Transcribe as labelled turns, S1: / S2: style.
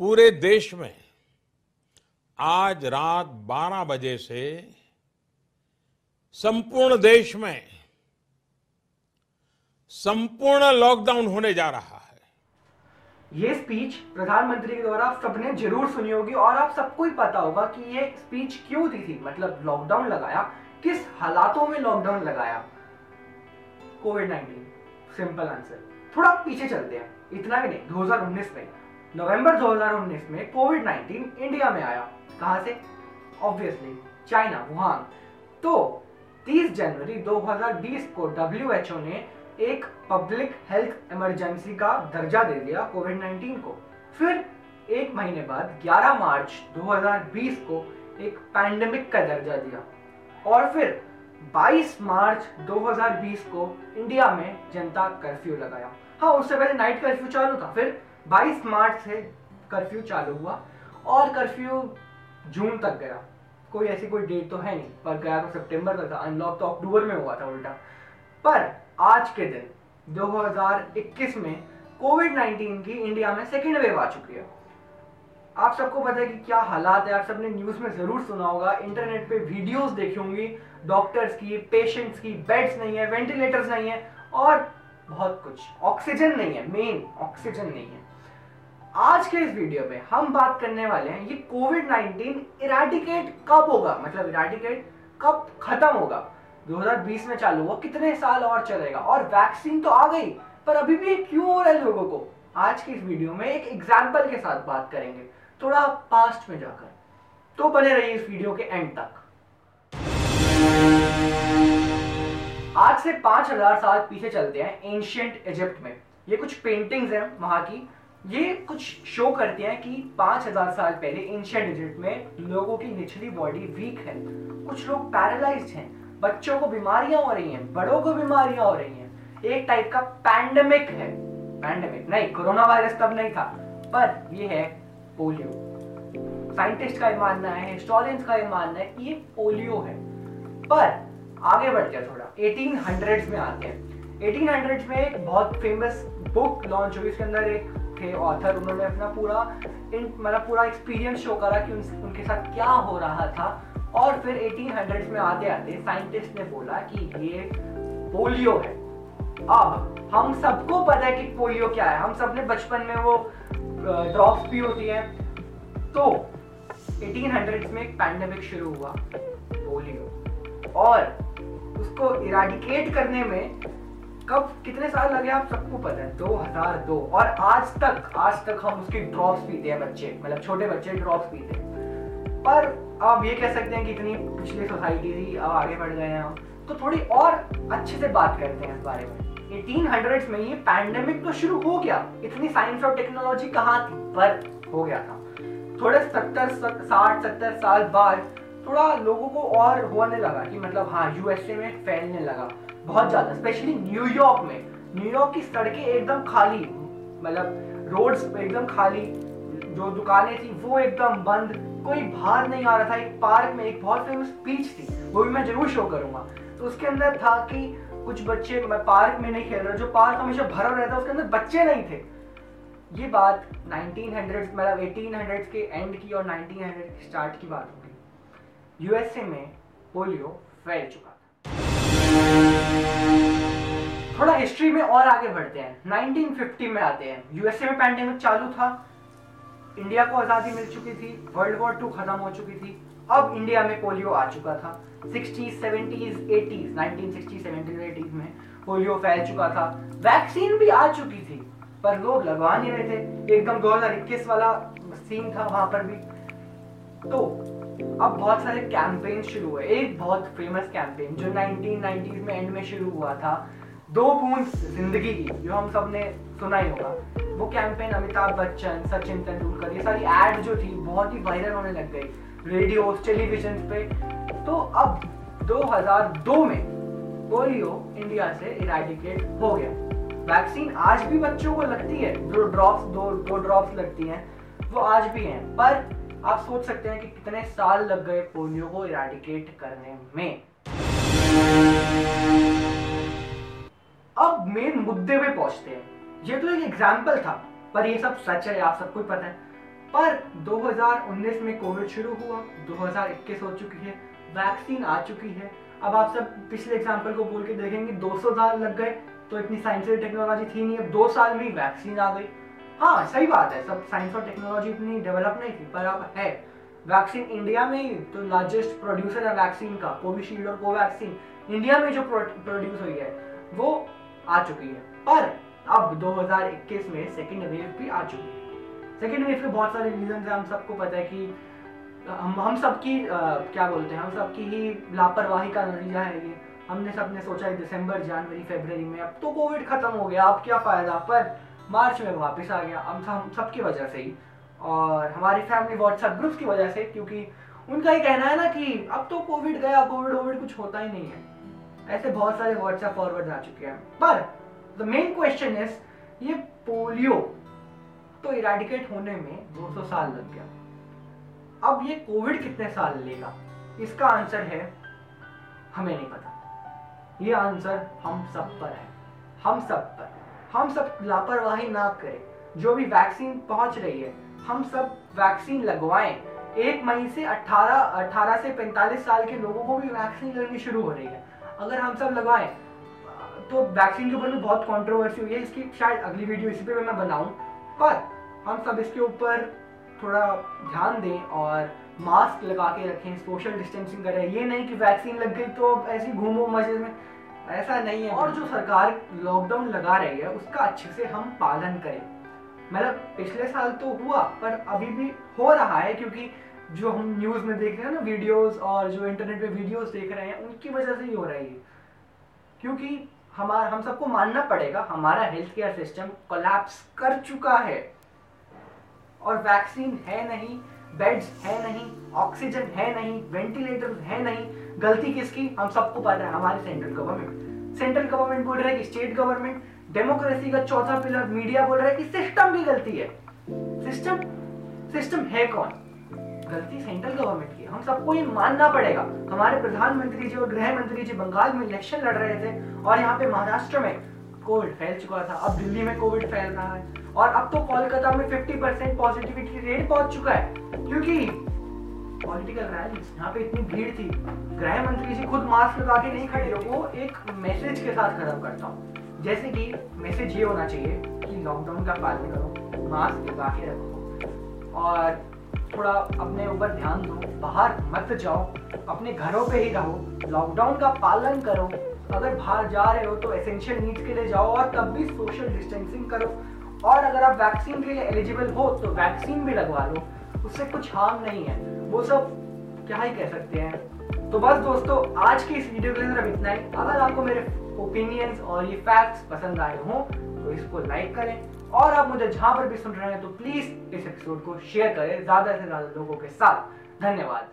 S1: पूरे देश में आज रात 12 बजे से संपूर्ण देश में संपूर्ण लॉकडाउन होने जा रहा है।
S2: ये स्पीच प्रधानमंत्री के द्वारा आप सबने ज़रूर सुनी होगी और आप सबको ही पता होगा कि ये स्पीच क्यों दी थी? मतलब लॉकडाउन लगाया? किस हालातों में लॉकडाउन लगाया? कोविड 19 सिंपल आंसर थोड़ा पीछे चलते हैं। इतना भी नहीं 2019 में। नवंबर 2019 में कोविड 19 इंडिया में आया। कहाँ से? ऑब्वियसली चाइना वुहान तो 30 जनवरी 2020 को डब्ल्यूएचओ ने एक पब्लिक हेल्थ इमरजेंसी का दर्जा दे दिया कोविड 19 को। फिर एक महीने बाद 11 मार्च 2020 को एक पैंडेमिक का दर्जा दिया। और फिर 22 मार्च 2020 को इंडिया में जनता कर्फ्यू लगाया। हाँ उससे पहले नाइट कर्फ्यू चालू था। फिर 22 मार्च से कर्फ्यू चालू हुआ और कर्फ्यू जून तक गया। कोई ऐसी कोई डेट तो है नहीं, पर गया तो सितंबर तक था। अनलॉक तो अक्टूबर में हुआ था उल्टा। पर आज के दिन 2021 में कोविड 19 की इंडिया में सेकेंड वेव आ चुकी है। आप सबको पता है कि क्या हालात है। आप सबने न्यूज़ में ज़रूर सुना होगा। इंटरनेट पे वीडियोस देखी होंगी। डॉक्टर्स की पेशेंट्स की बेड्स नहीं है वेंटिलेटर्स नहीं है और बहुत कुछ। ऑक्सीजन नहीं है मेन ऑक्सीजन नहीं है। आज के इस वीडियो में हम बात करने वाले हैं, ये कोविड 19 इराडिकेट कब होगा? मतलब इराडिकेट कब खत्म होगा? 2020 में चालू हुआ, कितने साल और चलेगा? और वैक्सीन तो आ गई, पर अभी भी क्यों हो रहा है लोगों को? आज की इस वीडियो में एक एग्ज़ाम्पल के साथ बात करेंगे। थोड़ा पास्ट में जाकर। तो बने रहिए इस वीडियो के एंड तक। आज से 5000 साल पीछे चलते हैं एंशियंट इजिप्ट में। ये कुछ पेंटिंग्स हैं वहाँ की। ये कुछ शो करती हैं कि 5000 साल पहले एंशियंट इजिप्ट में लोगों की निचली बॉडी वीक है। कुछ लोग पैरालाइज्ड हैं। बच्चों को बीमारियाँ हो रही हैं, बड़ों को बीमारियाँ हो रही हैं। एक टाइप का पैंडमिक है। पैंडमिक नहीं कोरोना वायरस तब नहीं था। पर ये है पोलियो साइंटिस्ट का ये मानना है हिस्टोरियंस का ये मानना है कि ये पोलियो है। पर आगे बढ़ गया थोड़ा। 1800s में आते हैं। 1800s में एक बहुत फ़ेमस बुक लॉन्च हुई, इसके अंदर एक थे ऑथर उन्होंने अपना पूरा मतलब पूरा एक्सपीरियंस शो करा कि उन, उनके साथ क्या हो रहा था। और फिर 1800s में आते आते साइंटिस्ट ने बोला कि ये पोलियो है। अब हम सबको पता है कि पोलियो क्या है। हम सबने बचपन में वो ड्रॉप्स भी होती है। तो 1800s में एक पैंडेमिक शुरू हुआ पोलियो और उसको इराडिकेट करने में कब, कितने साल लगे आप सबको पता है? 2002 और आज तक आज तक हम उसके ड्रॉप्स पीते हैं बच्चे मतलब छोटे बच्चे ड्रॉप्स पीते हैं। पर आप ये कह सकते हैं कि इतनी पिछली सोसाइटी थी, अब आगे बढ़ गए हैं तो थोड़ी और अच्छे से बात करते हैं इस बारे में। 1800s में ये पैंडेमिक तो शुरू हो गया। इतनी साइंस और टेक्नोलॉजी कहाँ थी? पर हो गया था। थोड़े सत्तर साठ, सत्तर साल बाद थोड़ा लोगों को और होने लगा कि मतलब हाँ यूएसए में फैलने लगा। बहुत ज़्यादा स्पेशली न्यूयॉर्क में। न्यूयॉर्क की सड़कें एकदम खाली मतलब रोड्स एकदम खाली, जो दुकानें थी, वो एकदम बंद, कोई बाहर नहीं आ रहा था। एक पार्क में एक बहुत फ़ेमस बीच थी, वो भी मैं ज़रूर शो करूँगा। तो उसके अंदर था कि कुछ बच्चे, मैं पार्क में नहीं खेल रहे, जो पार्क हमेशा भरा रहता उसके अंदर बच्चे नहीं थे। ये बात 1900 मतलब 1800 के एंड की और 1900 के स्टार्ट की बात होगी यूएसए में पोलियो फैल चुका। थोड़ा हिस्ट्री में और आगे बढ़ते हैं। 1950 में आते हैं। यूएसए में पैंडेमिक चालू था। इंडिया को आज़ादी मिल चुकी थी। वर्ल्ड वॉर टू खत्म हो चुकी थी। अब इंडिया में पोलियो आ चुका था। 60s, 70s, 80s, 1960s, 70s, 80s में पोलियो फैल चुका था। वैक्सीन भी आ चुकी थी पर लोग लगवा नहीं रहे थे। एकदम 2021 वाला सीन था वहाँ पर भी। तो अब बहुत सारे कैंपेन शुरू हुए। एक बहुत फ़ेमस कैंपेन जो 1990s में एंड में शुरू हुआ था, दो बूंद ज़िंदगी की, जो हम सबने सुना ही होगा। वो कैंपेन अमिताभ बच्चन, सचिन तेंदुलकर, ये सारी एड जो थी, बहुत ही वायरल होने लग गई। रेडियो टेलीविज़न पे। तो अब 2002 में पोलियो इंडिया से इराडिकेट हो गया। वैक्सीन आज भी बच्चों को लगती है। जो ड्रॉप्स दो दो ड्रॉप्स लगती हैं, वो आज भी हैं। पर आप सोच सकते हैं कि कितने साल लग गए पोलियो को इराडिकेट करने में। अब मेन मुद्दे पे पहुँचते हैं। ये तो एक एग्ज़ाम्पल था, पर ये सब सच है, आप सबको पता है। पर 2019 में कोविड शुरू हुआ 2021 हो चुकी है वैक्सीन आ चुकी है। अब आप सब पिछले एग्ज़ाम्पल को बोल के देखेंगे 200 साल लग गए तो इतनी साइंस और टेक्नोलॉजी थी नहीं, अब दो साल में वैक्सीन आ गई। हाँ सही बात है। सब साइंस और टेक्नोलॉजी इतनी डेवलप नहीं थी, पर अब है। वैक्सीन इंडिया में ही तो लार्जेस्ट प्रोड्यूसर है वैक्सीन का कोविशील्ड और कोवैक्सीन इंडिया में जो प्रोड्यूस हुई है, वो आ चुकी है। पर अब 2021 में सेकेंड वेव भी आ चुकी है। सेकेंड वेव के बहुत सारे रीजन है, हम सबको पता है कि, हम हम सबकी क्या बोलते हैं, हम सबकी ही लापरवाही का नतीजा है ये। हमने सबने सोचा है दिसंबर, जनवरी, फरवरी में, अब तो कोविड खत्म हो गया, अब क्या फ़ायदा? पर मार्च में वापस आ गया अब हम सब सबकी वजह से ही। और हमारी फैमिली व्हाट्सएप ग्रुप्स की वजह से, क्योंकि उनका ही कहना है ना कि अब तो कोविड गया कोविड वोविड कुछ होता ही नहीं है। ऐसे बहुत सारे व्हाट्सएप फॉरवर्ड आ चुके हैं। पर द मेन क्वेश्चन इज़ ये पोलियो तो इराडिकेट होने में 200 साल लग गया। अब ये कोविड कितने साल लेगा? इसका आंसर है, हमें नहीं पता। ये आंसर हम सब पर है। हम सब पर हम सब लापरवाही ना करें। जो भी वैक्सीन पहुँच रही है, हम सब वैक्सीन लगवाएँ। एक मई से 18 18 से 45 साल के लोगों को भी वैक्सीन लगनी शुरू हो रही है। अगर हम सब लगवाएँ तो वैक्सीन के ऊपर भी बहुत कंट्रोवर्सी हुई है। इसकी शायद अगली वीडियो इसी पे मैं बनाऊँ। पर हम सब इसके ऊपर थोड़ा ध्यान दें और मास्क लगा के रखें सोशल डिस्टेंसिंग करें। ये नहीं कि वैक्सीन लग गई तो ऐसे घूमो मज़े में। ऐसा नहीं है और जो सरकार लॉकडाउन लगा रही है उसका अच्छे से हम पालन करें। मतलब पिछले साल तो हुआ पर अभी भी हो रहा है क्योंकि जो हम न्यूज़ में देख रहे हैं ना वीडियोस और जो इंटरनेट पे वीडियोस देख रहे हैं उनकी वजह से ही हो रही है। क्योंकि हमारा हम सबको मानना पड़ेगा हमारा हेल्थ केयर सिस्टम कोलैप्स कर चुका है। और वैक्सीन है नहीं बेड्स है नहीं ऑक्सीजन है नहीं वेंटिलेटर है नहीं गलती किसकी? हम सबको पता है, हमारी सेंट्रल गवर्नमेंट सेंट्रल गवर्नमेंट बोल रहा है कि स्टेट गवर्नमेंट डेमोक्रेसी का चौथा पिलर मीडिया बोल रहा है कि सिस्टम की गलती है। सिस्टम सिस्टम है कौन? गलती सेंट्रल गवर्नमेंट की हम सबको ये मानना पड़ेगा। हमारे प्रधानमंत्री जी और गृह मंत्री जी बंगाल में इलेक्शन लड़ रहे थे और यहाँ पे महाराष्ट्र में कोविड फैल चुका था। अब दिल्ली में कोविड फैल रहा है। और अब तो कोलकाता में 50 परसेंट पॉजिटिविटी रेट पहुँच चुका है। क्योंकि पॉलिटिकल रैलीज यहाँ पे इतनी भीड़ थी, गृह मंत्री जी खुद मास्क लगा के नहीं खड़े वो एक मैसेज के साथ खत्म करता हूँ। जैसे कि मैसेज ये होना चाहिए कि लॉकडाउन का पालन करो मास्क लगा के रखो। और थोड़ा अपने ऊपर ध्यान दो, बाहर मत जाओ, अपने घरों पे ही रहो। लॉकडाउन का पालन करो। अगर बाहर जा रहे हो तो एसेंशियल नीड्स के लिए जाओ और तब भी सोशल डिस्टेंसिंग करो। और अगर आप वैक्सीन के लिए एलिजिबल हो तो वैक्सीन भी लगवा लो। उससे कुछ हार्म नहीं है। वो सब क्या ही कह सकते हैं? तो बस दोस्तों, आज की इस वीडियो के लिए सिर्फ़ इतना ही। अगर आपको मेरे ओपिनियंस और ये फैक्ट्स पसंद आए हों तो इसको लाइक करें। और आप मुझे जहाँ पर भी सुन रहे हैं तो प्लीज़ इस एपिसोड को शेयर करें ज़्यादा से ज़्यादा लोगों के साथ। धन्यवाद।